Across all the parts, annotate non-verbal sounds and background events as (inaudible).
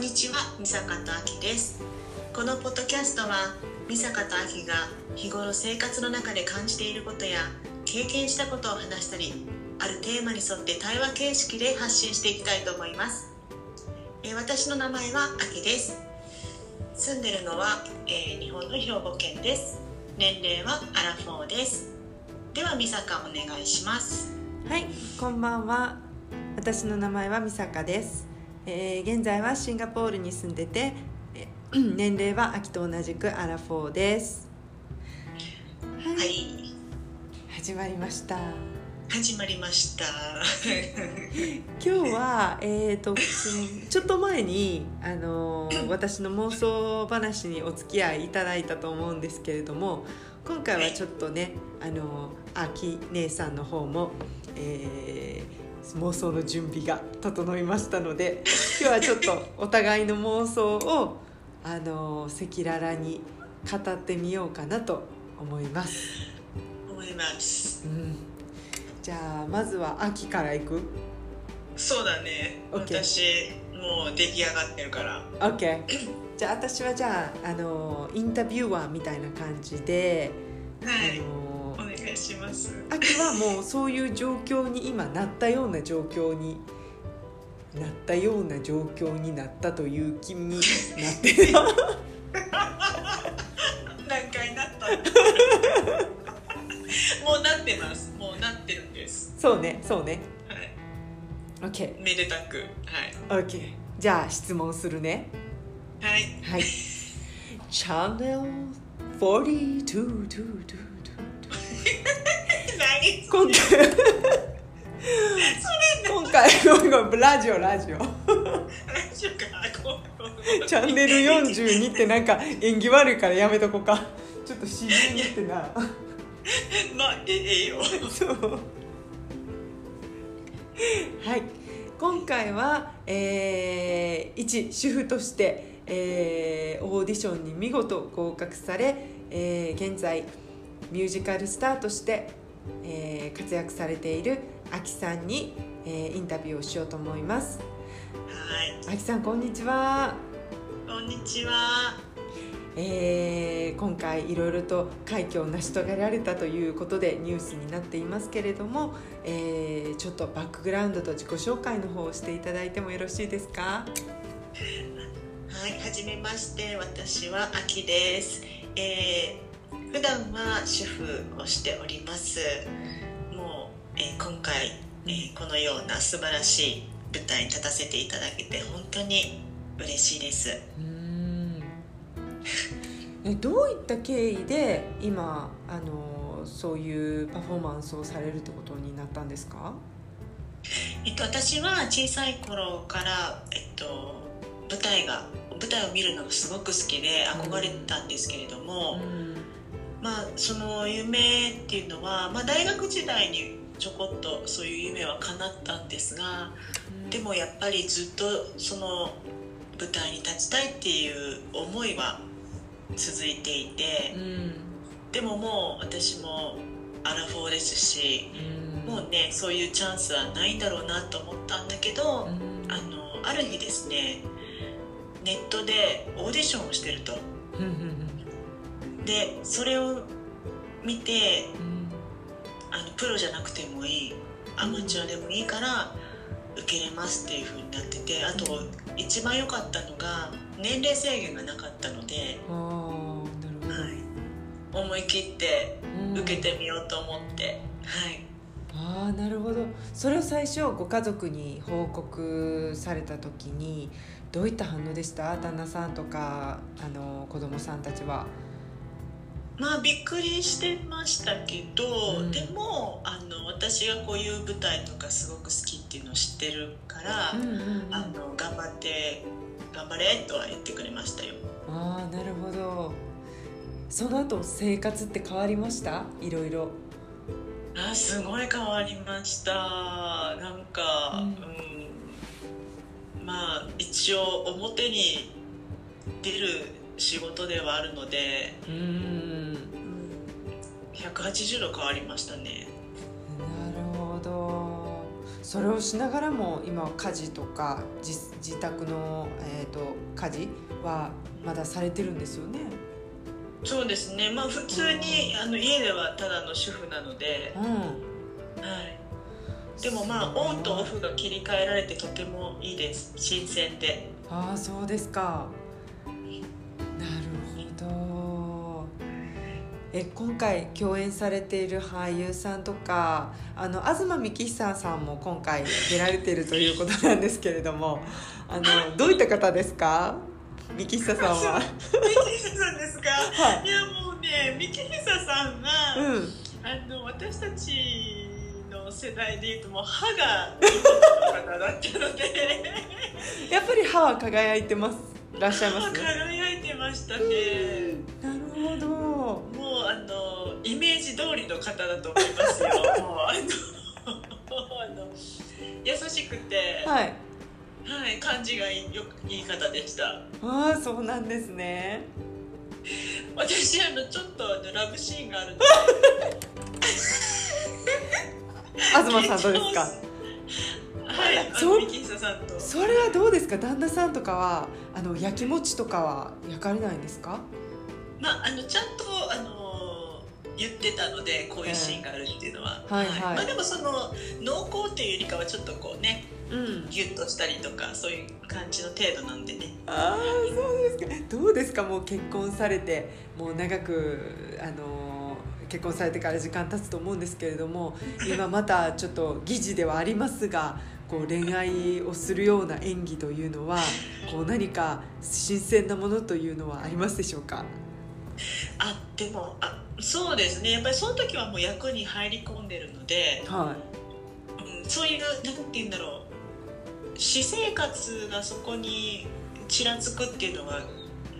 んにちは、三坂とあきです。このポッドキャストは、三坂とあきが日頃生活の中で感じていることや経験したことを話したり、あるテーマに沿って対話形式で発信していきたいと思います。えー私の名前はあきです。住んでるのは、えー日本の兵庫県です。年齢はアラフォーです。では、三坂お願いします。はい、こんばんは。私の名前は美坂です。えー現在はシンガポールに住んでて、えー (clears throat) 年齢は秋と同じくアラフォーです。はい、はい、始まりました。始まりました。(laughs) 今日はえっ、と (laughs) ちょっと前にあのー私の妄想話にお付き合いいただいたと思うんですけれども、今回はちょっとねあのー秋姉さんの方も。えー妄想の準備が整いましたので今日はちょっとお互いの妄想をあの赤裸々に語ってみようかなと思います、思います。うん、じゃあまずは秋からいく？そうだね。私もう出来上がってるから。OK じゃあ私はじゃああのインタビュアーみたいな感じで、はい。あのします。秋はもうそういう状況に今なったような状況になったような状況になったという気になってる (laughs) 何回なった？もうなってます。もうなってるんです。そうねそうねはい。OK めでたく。はい。OK じゃあ質問するねはい。はいチャンネル42何今回今回今回ラジオラジオ。ラジオかこうチャンネル42ってなんか縁起悪いからやめとこうか。ちょっと自然にってな。まあ、えええよ。そう。はい。今回は、えー一主婦として、えーオーディションに見事合格され、えー現在ミュージカルスターとして、えー活躍されているあきさんに、えーインタビューをしようと思いますはい。あきさんこんにちはこんにちは。えー今回いろいろと快挙を成し遂げられたということでニュースになっていますけれども、えーちょっとバックグラウンドと自己紹介の方をしていただいてもよろしいですか？はい、はじめまして、私はあきです。えー、普段は主婦をしております。もう、えー今回、えーこのような素晴らしい舞台に立たせていただけて本当に嬉しいです。うーんえどういった経緯で今あのそういうパフォーマンスをされるってことになったんですか？えっと、私は小さい頃から、えっと、舞台が舞台を見るのがすごく好きで憧れたんですけれども、んまあ、その夢っていうのは、まあ、大学時代にちょこっとそういう夢は叶ったんですがでもやっぱりずっとその舞台に立ちたいっていう思いは続いていてうん。でももう私もアラフォーですしうん。もうねそういうチャンスはないんだろうなと思ったんだけどうん。あのある日ですねネットでオーディションをしてるとでそれを見てうん。あのプロじゃなくてもいい。アマチュアでもいいから受けれますっていう風になっててあと一番良かったのが年齢制限がなかったので、はい、思い切ってうん。受けてみようと思って、はい、ああなるほど。それを最初ご家族に報告された時にどういった反応でした？旦那さんとかあの子供さんたちはまあびっくりしてましたけど、うん。でもあの私がこういう舞台とかすごく好きっていうのを知ってるから、うんうんうん。あの頑張って頑張れとは言ってくれましたよ。ああなるほど。その後生活って変わりました？いろいろ。あすごい変わりました。なんか、うん。うん。まあ一応表に出る仕事ではあるので、うんうん、180度変わりましたね。なるほど。それをしながらも今は家事とか自自宅の、えーと、家事はまだされてるんですよね？そうですね。まあ普通に、あの家ではただの主婦なので、うん、はい。でもまあオンとオフが切り替えられてとてもいいです。新鮮で。ああそうですかえ今回共演されている俳優さんとかあの東幹久さんも今回出られているということなんですけれどもあのどういった方ですか？幹久さんは。幹久さんですか、はい、いやもうね幹久さんは、うん、あの私たちの世代でいうともう歯がいい方だったので。(laughs) やっぱり歯は輝いてますらっしゃいます？輝いてましたね。なるほど。もうあのイメージ通りの方だと思いますよ。(laughs) もうあの (laughs) 優しくてはい。はい感じがいいよいい方でした。ああそうなんですね。私あのちょっとあのラブシーンがあるので。(laughs) 東さんどうですか？はい、そそれはどうですか？旦那さんとかはあの焼き餅とかは焼かれないんですか？まああのちゃんとあの言ってたのでこういうシーンがあるっていうのは、えー、はい、はい、まあでもその濃厚っていうよりかはちょっとこうね、うん、ギュッとしたりとかそういう感じの程度なんでね。ああそうですか。どうですか？もう結婚されてもう長くあの結婚されてから時間経つと思うんですけれども今またちょっと疑似ではありますがこう恋愛をするような演技というのはこう何か新鮮なものというのはありますでしょうか？あでもあそうですね。やっぱりその時はもう役に入り込んでるので、はい。うん、そういう何て言うんだろう。私生活がそこにちらつくっていうのは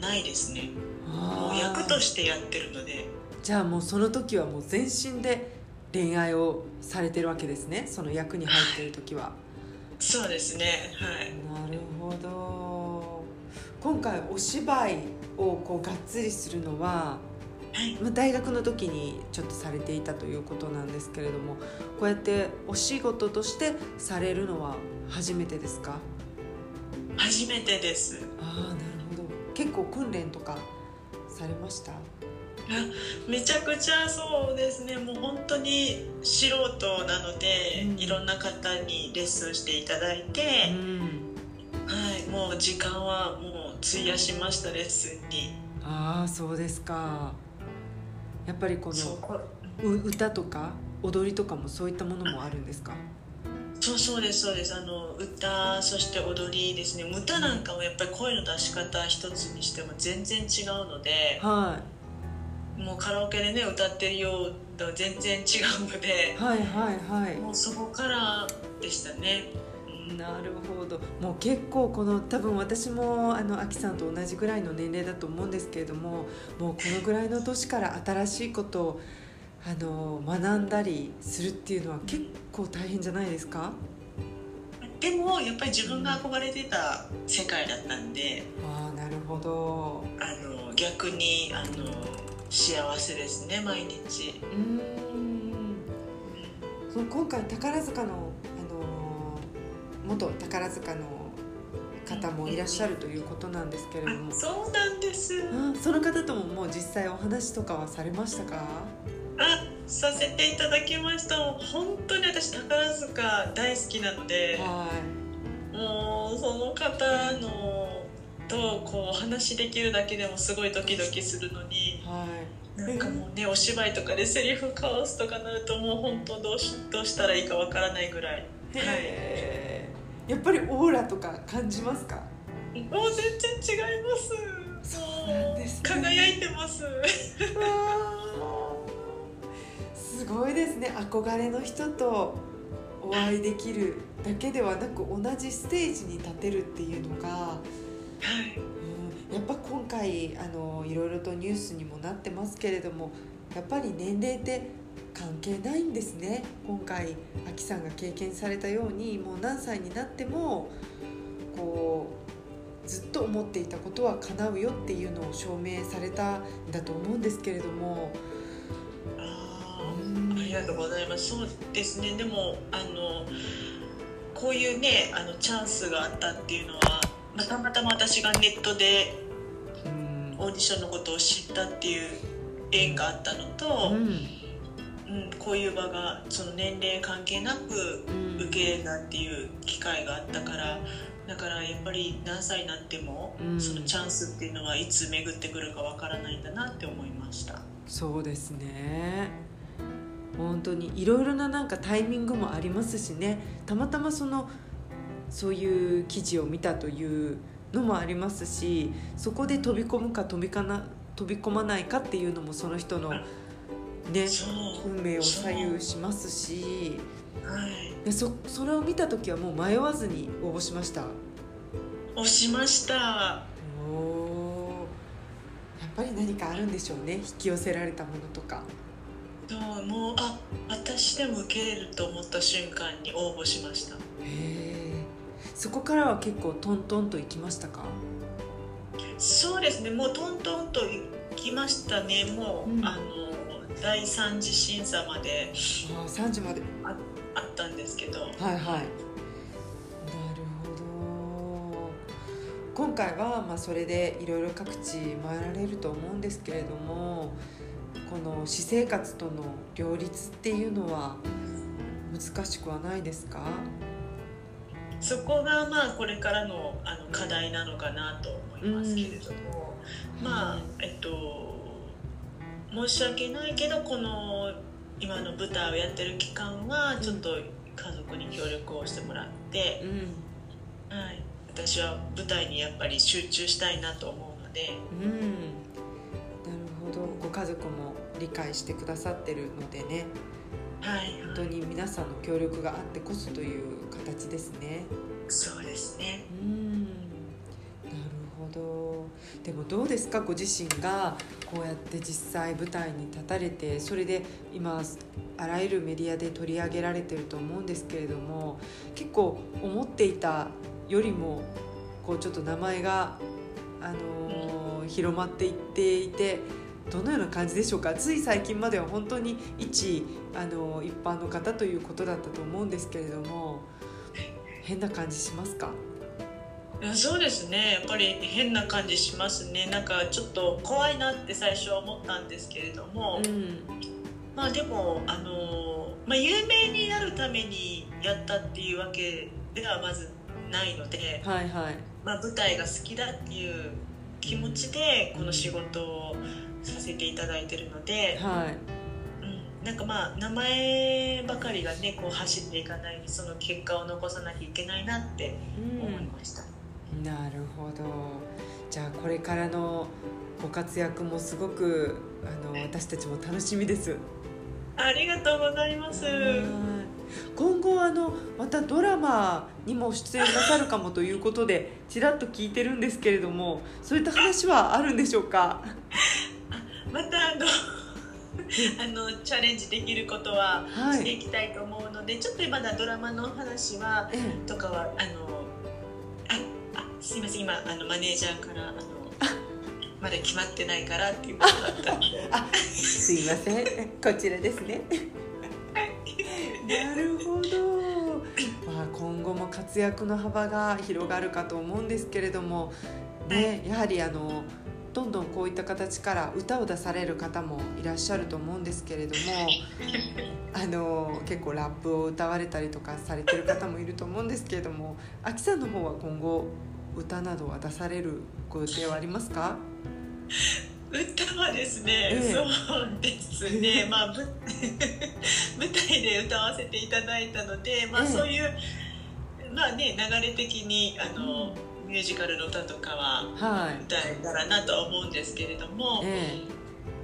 ないですね。もう役としてやってるので。じゃあもうその時はもう全身で恋愛をされてるわけですね？その役に入ってる時はそうですね。はい。なるほど。今回お芝居をこうがっつりするのは、はい、まあ、大学の時にちょっとされていたということなんですけれどもこうやってお仕事としてされるのは初めてですか？初めてです。ああなるほど。結構訓練とかされました？(laughs) めちゃくちゃそうですね。もう本当に素人なので、うん、いろんな方にレッスンしていただいて、うん、はい。もう時間はもう費やしましたレッスンに。ああそうですか。やっぱりこの歌とか踊りとかもそういったものもあるんですか？そうそうですそうです。あの歌そして踊りですね。歌なんかもやっぱり声の出し方一つにしても全然違うので、はいもうカラオケでね歌ってるようと全然違うのではいはいはい。もうそこからでしたね。なるほど。もう結構この多分私もあのアキさんと同じぐらいの年齢だと思うんですけれどももうこのぐらいの年から新しいことをあの学んだりするっていうのは結構大変じゃないですか？でもやっぱり自分が憧れてた世界だったんで、ああなるほど。あの逆にあの幸せですね毎日。うん。その今回宝塚の、あの元宝塚の方もいらっしゃるということなんですけれども、そうなんです。その方とももう実際お話とかはされましたか？あさせていただきました。本当に私宝塚大好きなので、はい、もうその方のとこうお話できるだけでもすごいドキドキするのに、はい、なんかもうねお芝居とかでセリフ交わすとかなるともう本当どうしどうしたらいいかわからないぐらい、はい、やっぱりオーラとか感じますか？もう全然違います。そうなんです、ね、輝いてます。すごいですね。憧れの人とお会いできるだけではなく同じステージに立てるっていうのがうん、やっぱ今回あのいろいろとニュースにもなってますけれどもやっぱり年齢って関係ないんですね。今回あきさんが経験されたようにもう何歳になってもこうずっと思っていたことは叶うよっていうのを証明されたんだと思うんですけれども。あありがとうございます。そうですね。でもあのこういうねあのチャンスがあったっていうのは、ま、たまたま私がネットでオーディションのことを知ったっていう縁があったのと、うん。うんこういう場がその年齢関係なくうん。受けたっていう機会があったからだからやっぱり何歳になっても、うん。そのチャンスっていうのはいつ巡ってくるかわからないんだなって思いました。そうですね。本当にいろいろななんかタイミングもありますしね。たまたまそのそういう記事を見たというのもありますしそこで飛び込むか飛びかな飛び込まないかっていうのもその人のね運命を左右しますしはい。でそそれを見た時はもう迷わずに応募しました。押しました。おおやっぱり何かあるんでしょうね引き寄せられたものとか。そうもうあ私でも受けれると思った瞬間に応募しました。へえそこからは結構トントンといきましたか？そうですね。もうトントンと行きましたね。もう、うんあの第三次審査まで。ああ3時まで。あったんですけど。はいはい。なるほど。今回はまあそれでいろいろ各地回られると思うんですけれどもこの私生活との両立っていうのは難しくはないですか？そこがまあこれからのあの課題なのかなと思いますけれども、まあえっと申し訳ないけどこの今の舞台をやってる期間はちょっと家族に協力をしてもらってう、ん。はい、私は舞台にやっぱり集中したいなと思うので。うん。なるほど。ご家族も理解してくださってるのでね。はい、本当に皆さんの協力があってこそという形ですね。そうですね。うん。なるほど。でもどうですか？ご自身がこうやって実際舞台に立たれてそれで今あらゆるメディアで取り上げられてると思うんですけれども結構思っていたよりもこうちょっと名前が、あのー広まっていっていてどのような感じでしょうか。つい最近までは本当に一、あのー一般の方ということだったと思うんですけれども変な感じしますか？そうですね。やっぱり変な感じしますね。なんかちょっと怖いなって最初は思ったんですけれども、うん。まあでもあの、まあ、有名になるためにやったっていうわけではまずないので、はいはい。まあ、舞台が好きだっていう気持ちでこの仕事をさせていただいてるので、はい。うん、なんかまあ名前ばかりがねこう走っていかないその結果を残さなきゃいけないなって思いました。なるほど。じゃあこれからのご活躍もすごくあの私たちも楽しみです。ありがとうございます。はい。今後あのまたドラマにも出演なさるかもということでちらっと聞いてるんですけれどもそういった話はあるんでしょうか？(laughs) またあのあのチャレンジできることははい。していきたいと思うので、ちょっとまだドラマの話はええとかはあのああすいません今あのマネージャーからあのまだ決まってないからっていうことだったので。あすいません。こちらですね。なるほど、まあ、今後も活躍の幅が広がるかと思うんですけれども、ね、やはりあのどんどんこういった形から歌を出される方もいらっしゃると思うんですけれども (laughs) あの結構ラップを歌われたりとかされてる方もいると思うんですけれどもあきさんの方は今後歌などは出されるご予定はありますか？歌はですね、ええ。そうですね。(laughs) まあぶ (laughs) 舞台で歌わせていただいたのでまあええ。そういう、まあね流れ的にあの、ミュージカルの歌とかははい、歌えたらなとは思うんですけれども、え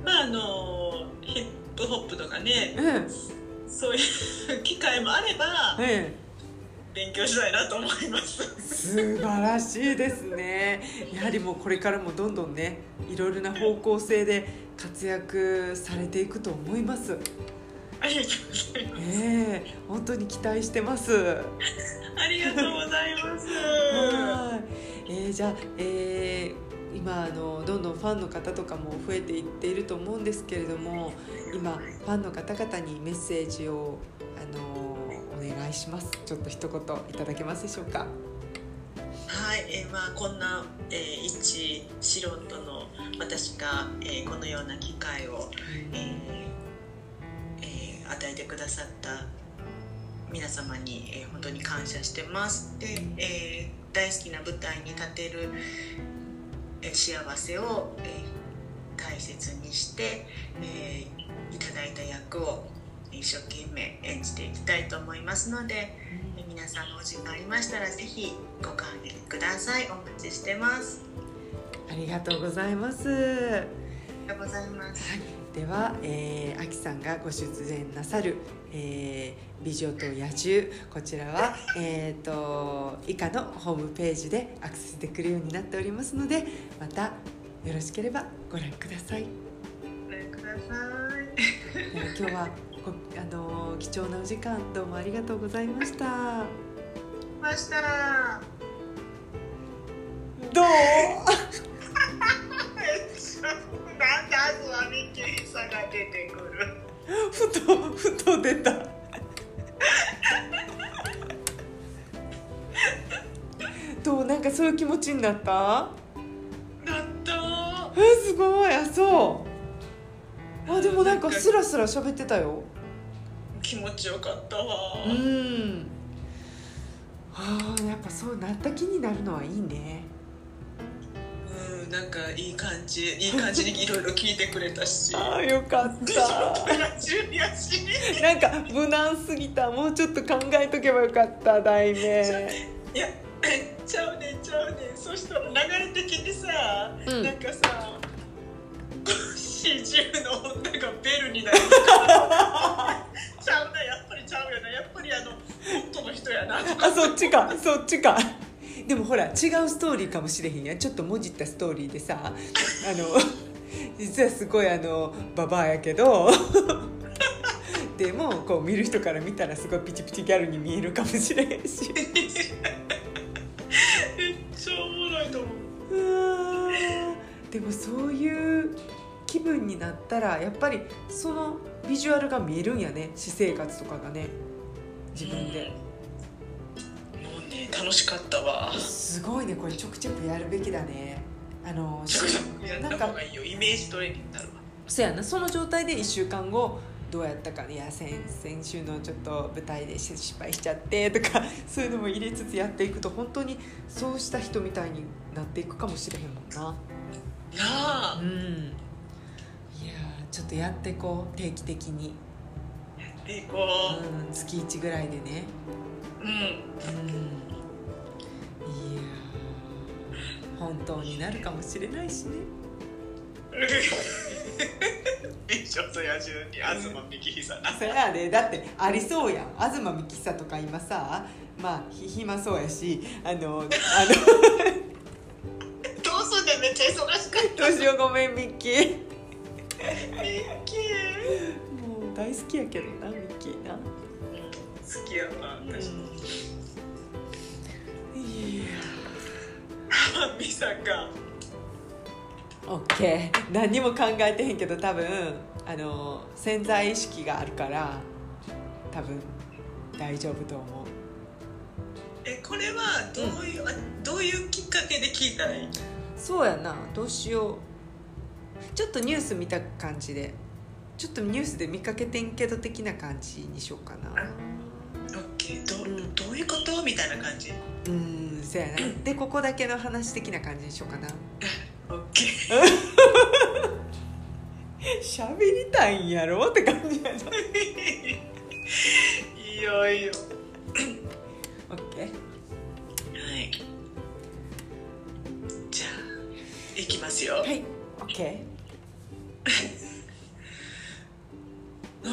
まああのヒップホップとかねええ。そういう機会もあればええ。勉強したいなと思います。素晴らしいですね。やはりもうこれからもどんどんねいろいろな方向性で活躍されていくと思いますありがとうございます。ええ本当に期待してます。ありがとうございます。はい、えーじゃあ、えー今あのどんどんファンの方とかも増えていっていると思うんですけれども今ファンの方々にメッセージをあのお願いします。ちょっと一言いただけますでしょうか。はい、えーまあこんな、えー一素人の私が、えーこのような機会を、えーえー与えてくださった皆様に、えー本当に感謝してます。で、えー大好きな舞台に立てる、えー幸せを、えー大切にして、えーいただいた役を一生懸命演じていきたいと思いますので、えー皆さんのお時間ありましたらぜひご歓迎ください。お待ちしてます。ありがとうございます。ありがとうございますでは、えー、あきさんがご出演なさる「えー美女と野獣」こちらは、えー、と以下のホームページでアクセスできるようになっておりますのでまたよろしければご覧ください。ご覧ください今日はごあのー貴重なお時間どうもありがとうございました。ましたらどう？なんであずはミッキーさんが出てくるふとふと出た。どうなんかそういう気持ちになった？なったえすごいあそう。あでもなんかスラスラ喋ってたよ。気持ちよかったわうん。ああやっぱそうなった気になるのはいいね。うんなんかいい感じいい感じにいろいろ聞いてくれたし。ああよかった。ラジオやしなんか無難すぎた。もうちょっと考えとけばよかった題名。いやちゃうねんちゃうねん。そしたら流れ的にさ、うん。なんかさ四十の女がベルになる。ちゃうなやっぱりちゃうよなやっぱりあの本当の人やな。あそっちかそっちかでもほら違うストーリーかもしれへんやん。ちょっともじったストーリーでさあの (laughs) 実はすごいあのババアやけど (laughs) でもこう見る人から見たらすごいピチピチギャルに見えるかもしれへんし。めっちゃおもろいと思う。でもそういう気分になったらやっぱりそのビジュアルが見えるんやね。私生活とかがね。自分で。ね楽しかったわ。すごいねこれちょくちょくやるべきだね。あのちょくちょくやった方がいいよ。イメージトレーニングになるわ。そやなその状態で1週間後どうやったか。いや先先週のちょっと舞台で失敗しちゃってとか (laughs) そういうのも入れつつやっていくと本当にそうした人みたいになっていくかもしれへんもんな。なあ。うん。いやーちょっとやってこう定期的に、でこう。ん、月1ぐらいでね。ううん。うん本当になるかもしれないしね。美女と野獣に東幹久なそやでだってありそうやん。東幹久とか今さまあひ暇そうやしあのあのどうすんねんめっちゃ忙しかった。どうしようごめんミッキー。ミッキー。もう大好きやけどなミッキーな。好きやな私いやミサかオッケー。何にも考えてへんけど多分あの潜在意識があるから多分大丈夫と思う。えこれはどういう、あどういうきっかけで聞いたらいい？そうやな。どうしよう。ちょっとニュース見た感じで。ちょっとニュースで見かけてんけど的な感じにしようかなういうこと？みたいな感じ。うんそやな。(clears throat) でここだけの話的な感じにしようかな。オッケー喋りたいんやろ？って感じやな。いいよいいよ。オッケーはい。じゃあいきますよ。はい。オ (laughs)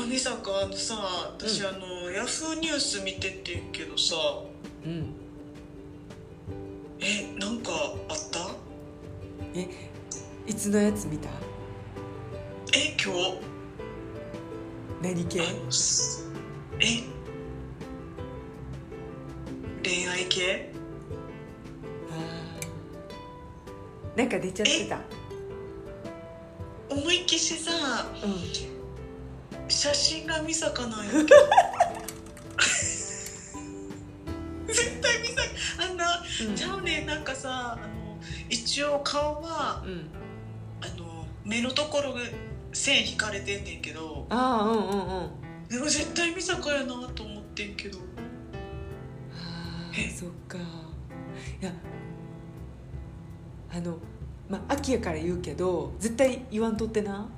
ッケなみさかあのさ私、うん。あのヤフーニュース見ててんけどさーうん。えなんかあった？えいつのやつ見た？え今日？何系？え恋愛系？なんか出ちゃってた。思いっきしさうん写真が見さかない (laughs) 絶対美坂あんな、うん、ちゃうねなんかさあの一応顔は、うん、あの目のところが線引かれてんねんけど。ああうんうんうん。でも絶対美坂やなと思ってんけど。ああそっか。いやあのまあ秋やから言うけど絶対言わんとってな。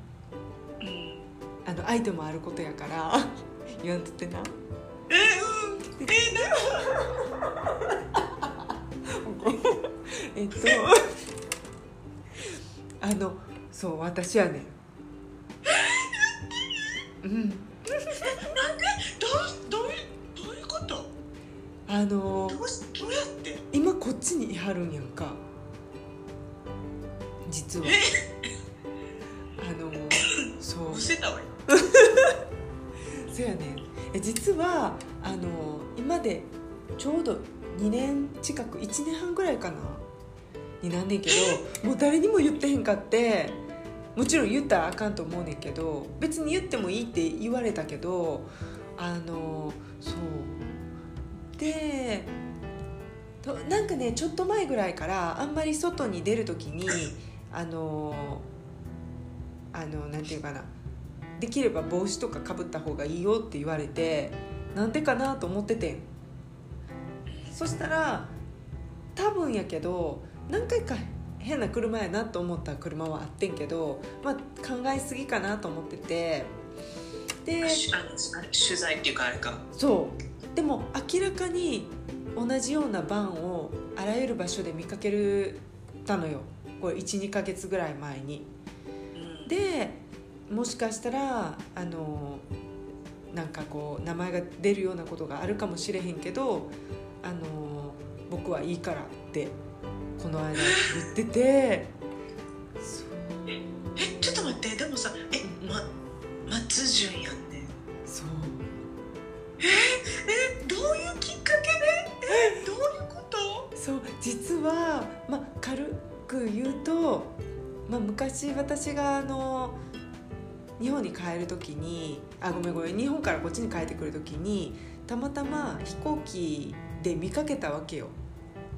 あの愛ともあることやから (laughs) 言わんとってな。えうんえ (laughs) えっとあのそう私はねうん。どうどういうどういうこと？あのどうしどうやって？今こっちにいはるんやんか。実は。あの (coughs) そう。伏せたわよ実はあの今でちょうど2年近く1年半ぐらいかなになんねんけど (laughs) もう誰にも言ってへんかってもちろん言ったらあかんと思うねんけど別に言ってもいいって言われたけどあのそう。でとなんかねちょっと前ぐらいからあんまり外に出る時にあのあのなんていうかなできれば帽子とかかぶった方がいいよって言われてなんでかなと思っててん。そしたら多分やけど何回か変な車やなと思った車はあってんけど、まあ、考えすぎかなと思ってて。で取材っていうかあれか。そう。でも明らかに同じようなバンをあらゆる場所で見かけるたのよ。これ12ヶ月ぐらい前に。うん。でもしかしたらあのなんかこう名前が出るようなことがあるかもしれへんけどあの僕はいいからってこの間言ってて。そうえちょっと待ってでもさえうんま松潤やんね。そう。えどういうきっかけで？えどういうこと？そう実は、まあ、軽く言うと、まあ、昔私があの日本に帰る時にあごめんごめん日本からこっちに帰ってくる時にたまたま飛行機で見かけたわけよ。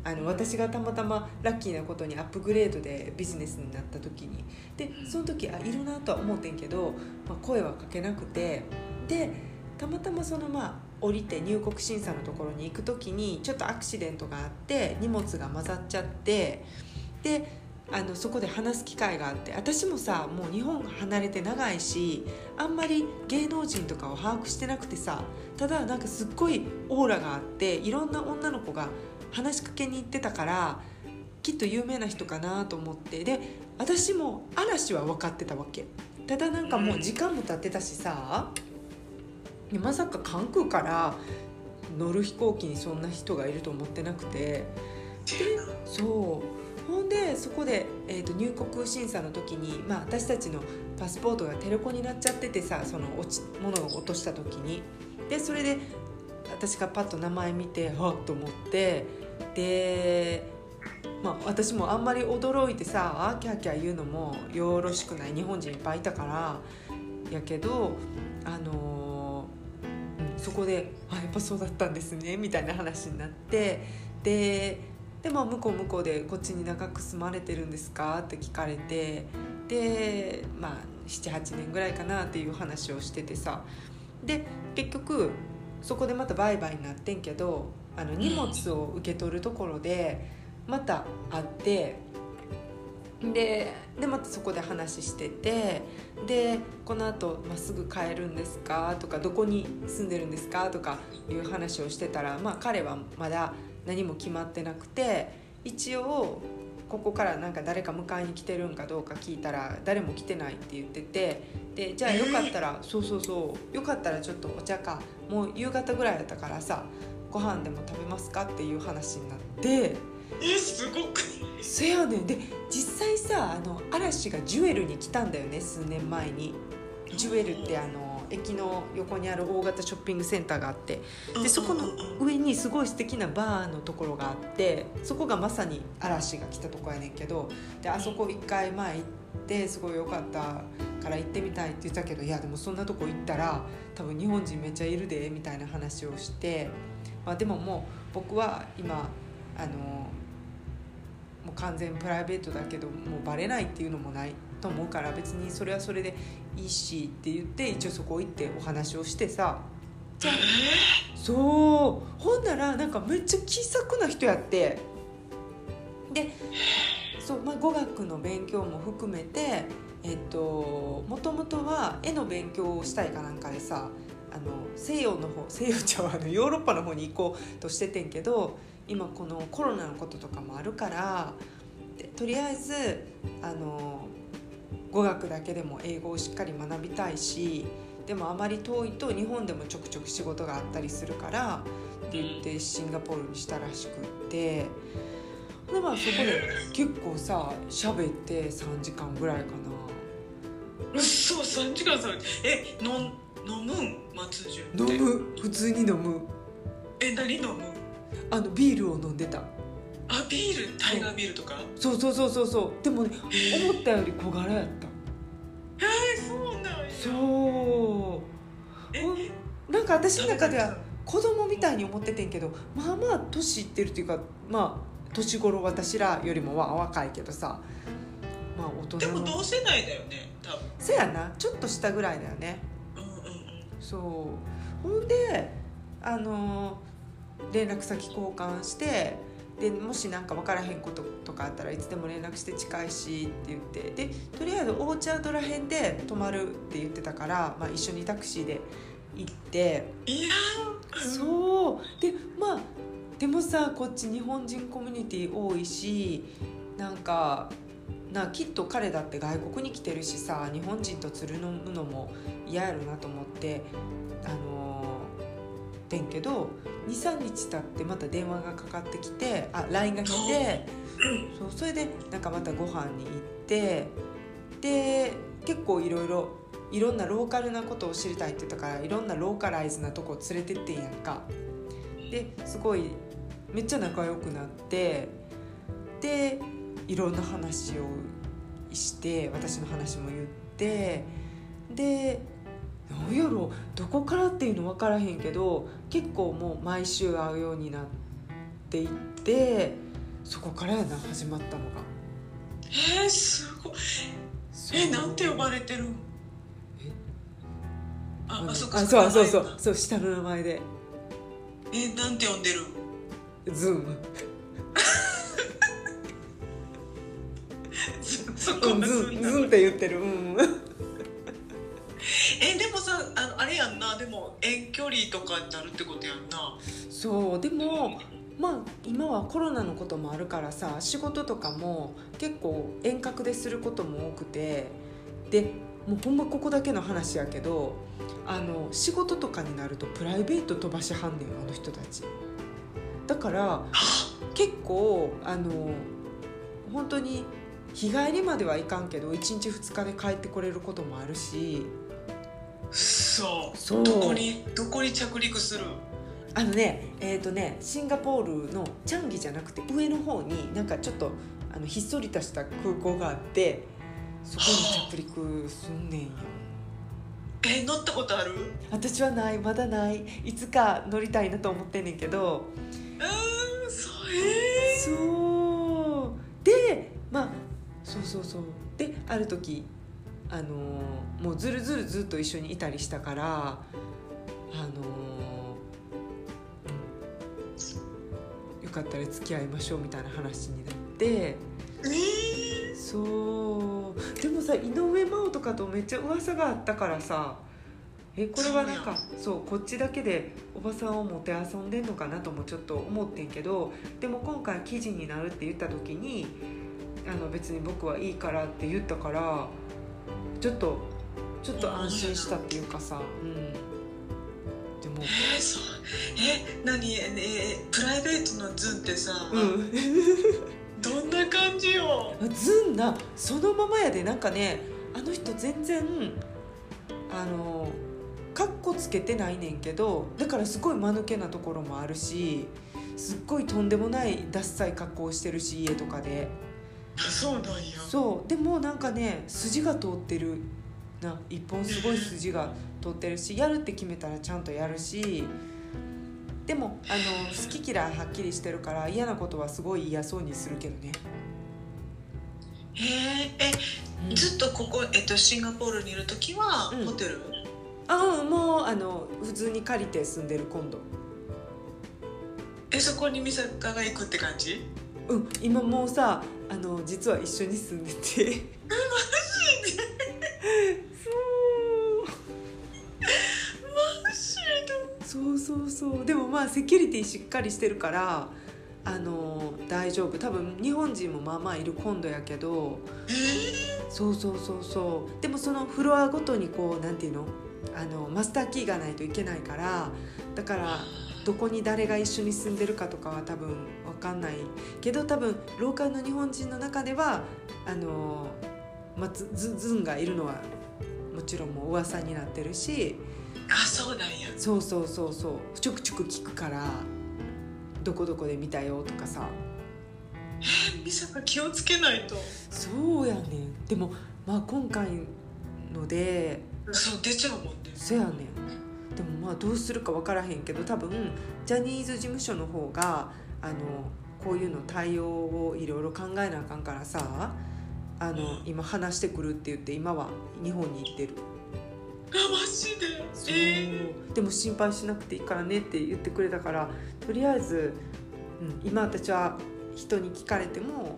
あの私がたまたまラッキーなことにアップグレードでビジネスになった時に。でその時あいるなとは思ってんけど、まあ、声はかけなくて。でたまたまそのまあ降りて入国審査のところに行く時にちょっとアクシデントがあって荷物が混ざっちゃって。であのそこで話す機会があって私もさもう日本離れて長いしあんまり芸能人とかを把握してなくてさただなんかすっごいオーラがあっていろんな女の子が話しかけに行ってたからきっと有名な人かなと思ってで私も嵐は分かってたわけ。ただなんかもう時間も経ってたしさまさか関空から乗る飛行機にそんな人がいると思ってなくて。そうほんでそこで、えー、と入国審査の時に、まあ、私たちのパスポートがテレコになっちゃっててさその落ち物を落とした時に。でそれで私がパッと名前見てはっと思ってで、まあ、私もあんまり驚いてさあキャーキャー言うのもよろしくない。日本人いっぱいいたからやけどあのーそこで「あやっぱそうだったんですね」みたいな話になってででまあ向こう向こうで「こっちに長く住まれてるんですか?」って聞かれてでまあ78年ぐらいかなっていう話をしててさ。で結局そこでまたバイバイになってんけどあの荷物を受け取るところでまた会ってででまたそこで話しててでこのあとまっすぐ帰るんですか？とかどこに住んでるんですか？とかいう話をしてたら、まあ、彼はまだ何も決まってなくて一応ここからなんか誰か迎えに来てるんかどうか聞いたら誰も来てないって言っててでじゃあよかったら、そうそうそうよかったらちょっとお茶かもう夕方ぐらいだったからさご飯でも食べますかっていう話になって。えすごくそやねん。で実際さあの嵐がジュエルに来たんだよね数年前に。ジュエルってあの駅の横にある大型ショッピングセンターがあってでそこの上にすごい素敵なバーのところがあってそこがまさに嵐が来たとこやねんけどであそこ一回前行ってすごい良かったから行ってみたいって言ったけどいやでもそんなとこ行ったら多分日本人めっちゃいるでみたいな話をして、まあ、でももう僕は今あのもう完全プライベートだけどもうバレないっていうのもないと思うから別にそれはそれでいいしって言って一応そこ行ってお話をしてさ。じゃあそう。ほんならなんかめっちゃ気さくな人やって。でそう、まあ、語学の勉強も含めてえっともともとは絵の勉強をしたいかなんかでさあの西洋の方西洋ちゃうあのヨーロッパの方に行こうとしててんけど今このコロナのこととかもあるからでとりあえずあの語学だけでも英語をしっかり学びたいしでもあまり遠いと日本でもちょくちょく仕事があったりするからって言ってシンガポールにしたらしくって。でまあそこで (laughs) 結構さ喋って3時間ぐらいかな。そ3時間さえ飲ん飲むん松潤飲む。普通に飲む。え何飲む？あのビールを飲んでた。あビール？タイガービールとか？そう。そうそうそうそう。でもね思ったより小柄やったえそうなんや。そう。なんか私の中では子供みたいに思っててんけどまあまあ年いってるっていうかまあ年頃私らよりもは若いけどさまあ大でも同世代だよね多分。せやなちょっと下ぐらいだよね。うんうんうん。そう。ほんであの連絡先交換してでもし何か分からへんこととかあったらいつでも連絡して近いしって言って。でとりあえずオーチャードらへんで泊まるって言ってたから、まあ、一緒にタクシーで行って。いやーそう。でまあでもさこっち日本人コミュニティ多いしなんかなきっと彼だって外国に来てるしさ日本人とつるむのも嫌やろなと思ってあのーてんけど23日経ってまた電話がかかってきてあ LINE が来てそうそれでなんかまたご飯に行ってで結構いろいろいろんなローカルなことを知りたいって言ったからいろんなローカライズなとこ連れてってんやんか。ですごいめっちゃ仲良くなってでいろんな話をして私の話も言ってでなんやろどこからっていうの分からへんけど結構もう毎週会うようになっていってそこからやな始まったのが。えー、すごい。えなんて呼ばれてる？んえ？あうんあそっかあそうそうそうそう下の名前で。えなんて呼んでる？んズーム (laughs) ズンズって言ってる。うんやんな。でも遠距離とかになるってことやんな。そう。でもまあ今はコロナのこともあるからさ仕事とかも結構遠隔ですることも多くて。でもうほんまここだけの話やけどあの仕事とかになるとプライベート飛ばしはんねんあの人たち。だから結構あの本当に日帰りまではいかんけど1日2日で帰ってこれることもあるし。そう。そう。どこにどこに着陸する？あのねえっ、とねシンガポールのチャンギじゃなくて上の方になんかちょっとあのひっそりとした空港があってそこに着陸すんねんよ。え乗ったことある？私はない。まだない。いつか乗りたいなと思ってんねんけど。うーんそう。えそう。でまあそうそうそう。である時あのーもうずるずるずっと一緒にいたりしたからあのーよかったら付き合いましょうみたいな話になって。ー、えそう。でもさ井上真央とかとめっちゃ噂があったからさえこれはなんかそうこっちだけでおばさんをもてあそんでんのかなともちょっと思ってんけどでも今回記事になるって言った時にあの別に僕はいいからって言ったからちょっとちょっと安心したっていうかさ。うん。でも。えー、そう。え何？ええプライベートのズンってさ、うん。どんな感じよ？ずんなそのままやでなんかねあの人全然あのかっこつけてないねんけどだからすごい間抜けなところもあるしすっごいとんでもないダッサい格好をしてるし家とかでそうなんや。そう。でもなんかね筋が通ってる。な一本すごい筋が通ってるしやるって決めたらちゃんとやるしでもあの好き嫌いはっきりしてるから嫌なことはすごい嫌そうにするけどね、へえ。えずっとここ、えっと、シンガポールにいる時はうん。ホテル、あうんもうあの普通に借りて住んでる今度えそこに美坂が行くって感じ？うん今もうさあの実は一緒に住んでて。マジで。そうそうそう。でもまあセキュリティしっかりしてるからあの大丈夫。多分日本人もまあまあいる今度やけど。えそうそうそうそう。でもそのフロアごとにこうなんていうの？あのマスターキーがないといけないから。だからどこに誰が一緒に住んでるかとかは多分分かんないけど多分ローカルの日本人の中ではあの、まあ、ズズズンがいるのはもちろんもう噂になってるし。あそうなんや。そうそうそうそう。ちょくちょく聞くからどこどこで見たよとかさ。え美坂気をつけないと。そうやねん。でもまあ今回のでそう出ちゃうもんね。そやねんでもまあどうするか分からへんけど多分ジャニーズ事務所の方があのこういうの対応をいろいろ考えなあかんからさあの今話してくるって言って今は日本に行ってる。あマジで？えでも心配しなくていいからねって言ってくれたからとりあえず、うん、今私は人に聞かれても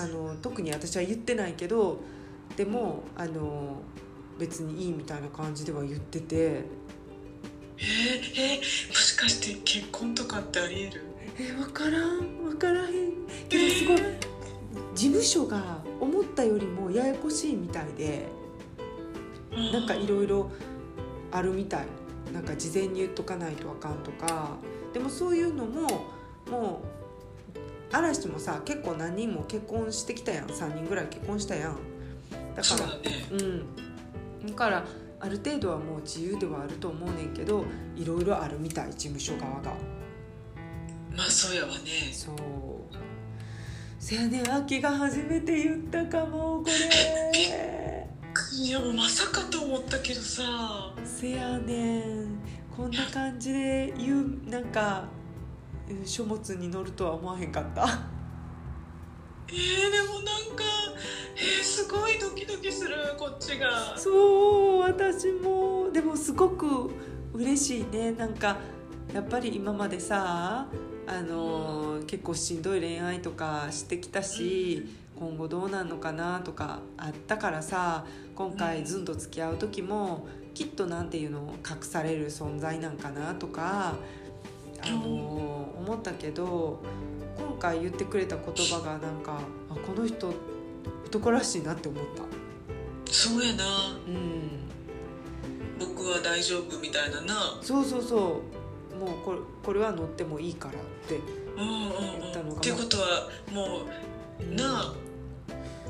あの特に私は言ってないけどでもあの別にいいみたいな感じでは言ってて。ー、えー、えーもしかして結婚とかってありえる？え分からん分からへん。けどすごい事務所が思ったよりもややこしいみたいで。なんかいろいろあるみたい。なんか事前に言っとかないとあかんとか。でもそういうのももう嵐もさ結構何人も結婚してきたやん。3人ぐらい結婚したやん。だからそうだね。うんだからある程度はもう自由ではあると思うねんけどいろいろあるみたい事務所側が。まあそうやわね。そう。せやねん秋が初めて言ったかもこれ。いやもうまさかと思ったけどさ。せやねん。こんな感じで言うなんかうん書物に載るとは思わへんかったえー、でもなんかえー、すごいドキドキするこっちが。そう私も。でもすごく嬉しいね。なんかやっぱり今までさあの結構しんどい恋愛とかしてきたし今後どうなんのかなとかあったからさ今回ずんと付き合う時もきっとなんていうの隠される存在なんかなとかあの思ったけど今回言ってくれた言葉がなんかあこの人男らしいなって思った。そうやな。うん。僕は大丈夫みたいなな。そうそうそう。もうこれこれは乗ってもいいからって、うんうんうん。言ったのかな。ってことはもうんうなあ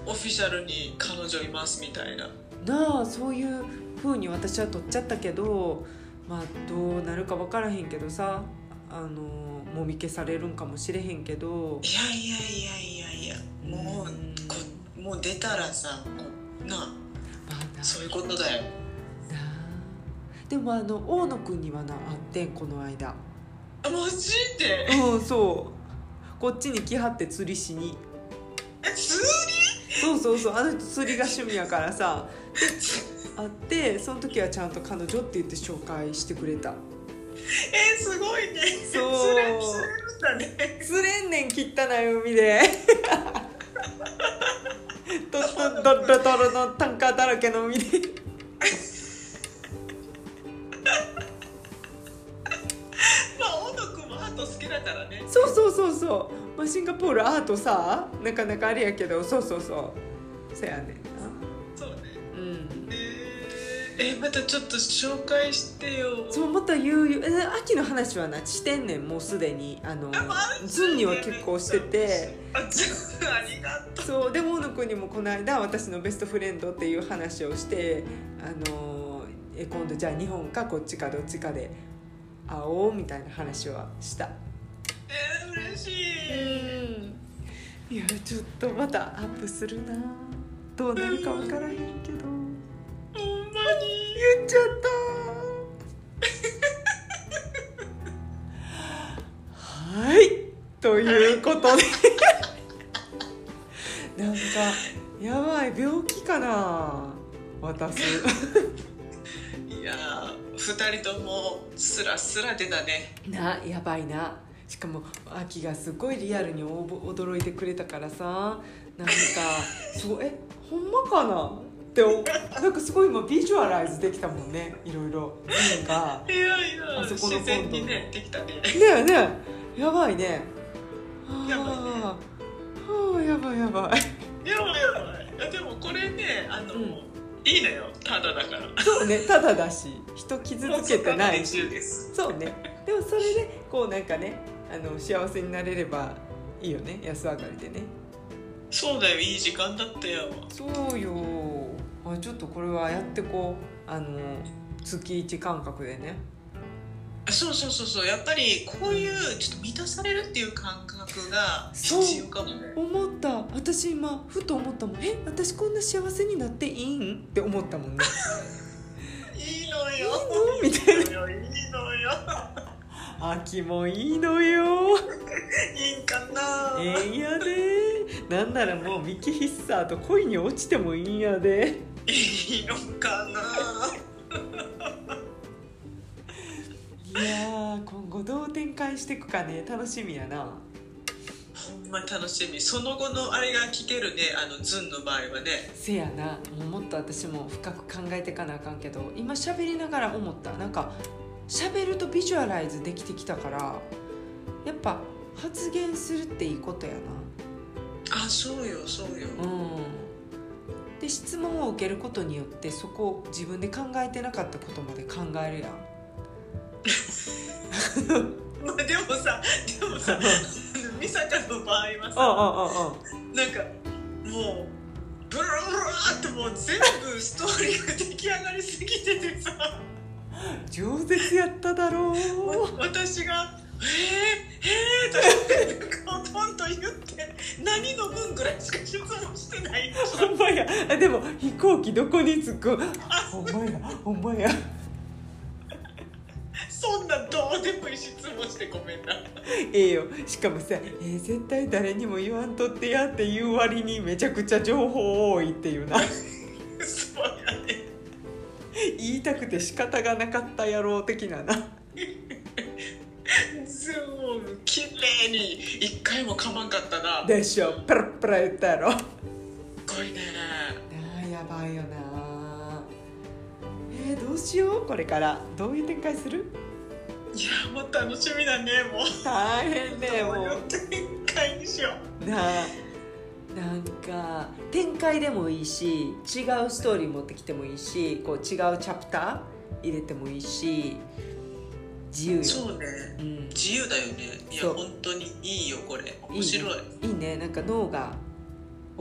オフィシャルに彼女いますみたいな。なあそういう風に私は取っちゃったけどまあどうなるか分からへんけどさあのもみ消されるんかもしれへんけど。いやいやいやいやいやもううんこもう出たらさなあまあなそういうことだよ。なあ。でもあの大野くんにはなあってんこの間。あマジで？うんそう。こっちに来はって釣りしに。え釣そうそうそうあの人釣りが趣味やからさ。で会ってその時はちゃんと彼女って言って紹介してくれたりえすごいね。そう。釣れんだね。んねん汚い海で。ドッドッドッドロのタンカーだらけの海でまあ小野くんもアート好きだからねそうそうそうそう、まあ、シンガポールアートさなかなかあれやけどそうそうそうそやねえまたちょっと紹介してよ。そうまた言うよえ秋の話はなしてんねんもうすでに。あのズンには結構してて。あずありがとう。そうでも小野くんにもこの間私のベストフレンドっていう話をしてあのえ今度じゃあ日本かこっちかどっちかで会おうみたいな話はした。えー、嬉しい、いやちょっとまたアップするな。どうなるか分からへんけど言っちゃった。はい。ということで。(laughs) なんかやばい。病気かな。私。いやー2人ともスラスラ出たね。なやばいな。しかも秋がすごいリアルに驚いてくれたからさ。なんかすごいえほんまかな？っておなんかすごい今ビジュアライズできたもんね。いろいろ。なんかいやいやあそこの自然にねできたね。ねえねえ。やばいね。やばいね。はあ。はあやばいやばい。やばいやばい。でもこれねあの、うん。いいのよ。ただだから。そうね。ただだし。人傷つけてないし。そうね。でもそれでこうなんかねあの幸せになれればいいよね。安上がりでね。そうだよ。いい時間だったよ。そうよあちょっとこれはやってこうあの月1感覚でね。そうそうそうそう。やっぱりこういうちょっと満たされるっていう感覚が必要かもね。思った。私今ふと思ったもん。え私こんな幸せになっていいん？って思ったもんね。(laughs) いいのよ。いいの？みたいいいいいのよ。(laughs) 秋もいいのよ。いいんかな。ええんやで。なんならもうミキヒッサーと恋に落ちてもいいんやでいいのかな？いやー今後どう展開していくかね。楽しみやな。ほんまに楽しみ。その後のあれが聞けるね。あのズンの場合はね。せやな。もうもっと私も深く考えていかなあかんけど。今喋りながら思った。なんか喋るとビジュアライズできてきたからやっぱ発言するっていいことやあそうよそうよ。なうんで質問を受けることによってそこを自分で考えてなかったことまで考えるやん。(laughs) まあでもさでもさ美坂の場合はさなんかもうブルーブルーってもう全部ストーリーが出来上がりすぎててさ。饒舌やっただろう。私が「えー、えー」とかほとんど言って何の分ぐらいしか質問してない。ほんまや。あでも飛行機どこに着く？ほんまやほんまや。そんなどうでもいい質問してごめんな。ええよ。しかもさ、えー絶対誰にも言わんとってやって言う割にめちゃくちゃ情報多いっていうな。(laughs) そうやね。言いたくて仕方がなかったやろう的なな (laughs) 全部綺麗に一回も噛まんかったな。でしょ。ペラペラ言ったやろ。あすごいね。ーやばいよな。えーどうしよう？これから。どういう展開する？いやもう楽しみだねもう。大変ねもどういうう展開にしよう。なあ。なんか展開でもいいし違うストーリー持ってきてもいいしこう違うチャプター入れてもいいし自由よ。そうね。うん、自由だよね。いや本当にいいよこれ。面白い。いいね。なんか脳が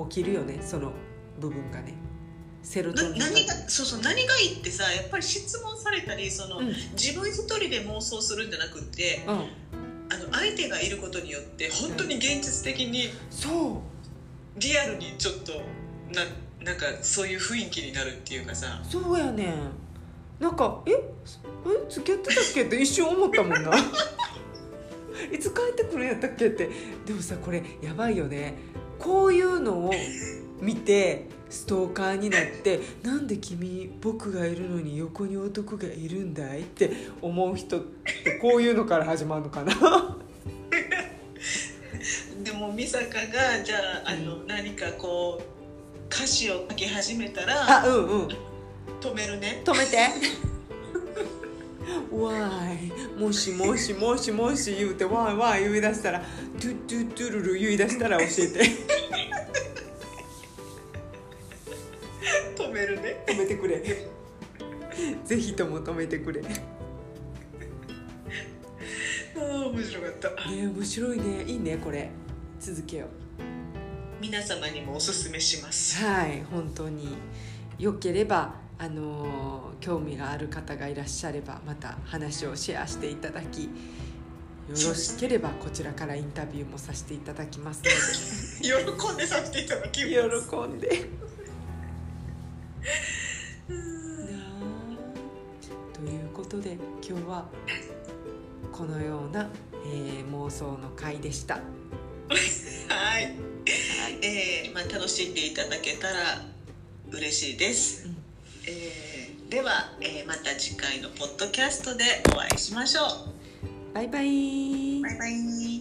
起きるよね。その部分がね。セロトなニン何がそうそう何がいいってさやっぱり質問されたりその、うん。自分一人で妄想するんじゃなくってうん。あの相手がいることによって本当に現実的にそう。リアルにちょっとななんかそういう雰囲気になるっていうかさ。そうやねんなんかえ？え？付き合ってたっけ？って一瞬思ったもんな。(laughs) いつ帰ってくるんやったっけって。でもさこれやばいよね。こういうのを見てストーカーになって「なんで君僕がいるのに横に男がいるんだい?」って思う人ってこういうのから始まるのかな。(laughs) でも美坂がじゃああの、何かこう歌詞を書き始めたらあうんうん止めるね。止めて。(laughs) わーい。もしもしもしもし言うてわーいわーい言い出したらトゥットゥットゥルル言い出したら教えて。(laughs) 止めるね。止めてくれ。ぜひとも止めてくれ。ねあー面白かった。面白いね。いいねこれ。続けよ皆様にもおすすめします。うはい本当に。よければあのー興味がある方がいらっしゃればまた話をシェアしていただきよろしければこちらからインタビューもさせていただきますので。(laughs) 喜んでさせていただきます。喜んで。ということで今日はこのような、えー妄想の回でした。はい、はい。えーまあ、楽しんでいただけたら嬉しいです、うんえーでは、えーまた次回のポッドキャストでお会いしましょう。バイバイ。バイバイ